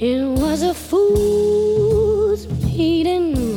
It was a fool's meeting